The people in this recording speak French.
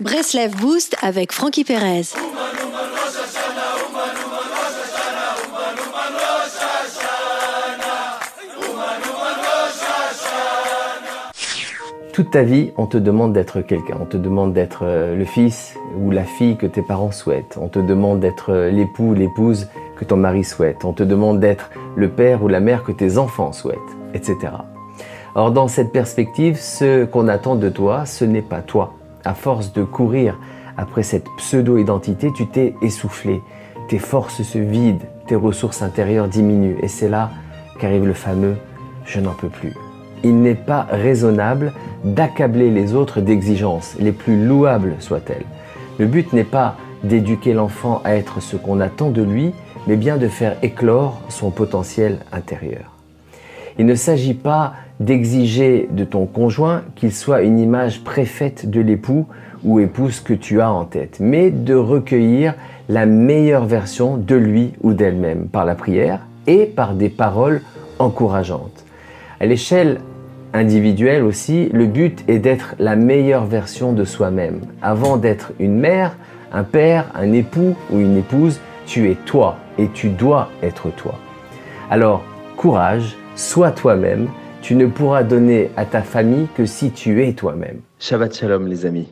Breslev Boost avec Frankie Perez. Toute ta vie, on te demande d'être quelqu'un. On te demande d'être euh, le fils ou la fille que tes parents souhaitent. On te demande d'être euh, l'époux ou l'épouse que ton mari souhaite. On te demande d'être le père ou la mère que tes enfants souhaitent, etc. Or, dans cette perspective, ce qu'on attend de toi, ce n'est pas toi. À force de courir après cette pseudo-identité, tu t'es essoufflé. Tes forces se vident, tes ressources intérieures diminuent. Et c'est là qu'arrive le fameux je n'en peux plus. Il n'est pas raisonnable d'accabler les autres d'exigences, les plus louables soient-elles. Le but n'est pas d'éduquer l'enfant à être ce qu'on attend de lui, mais bien de faire éclore son potentiel intérieur. Il ne s'agit pas d'exiger de ton conjoint qu'il soit une image préfaite de l'époux ou épouse que tu as en tête, mais de recueillir la meilleure version de lui ou d'elle-même par la prière et par des paroles encourageantes. À l'échelle individuelle aussi, le but est d'être la meilleure version de soi-même. Avant d'être une mère, un père, un époux ou une épouse, tu es toi et tu dois être toi. Alors, courage, sois toi-même, tu ne pourras donner à ta famille que si tu es toi-même. Shabbat Shalom les amis.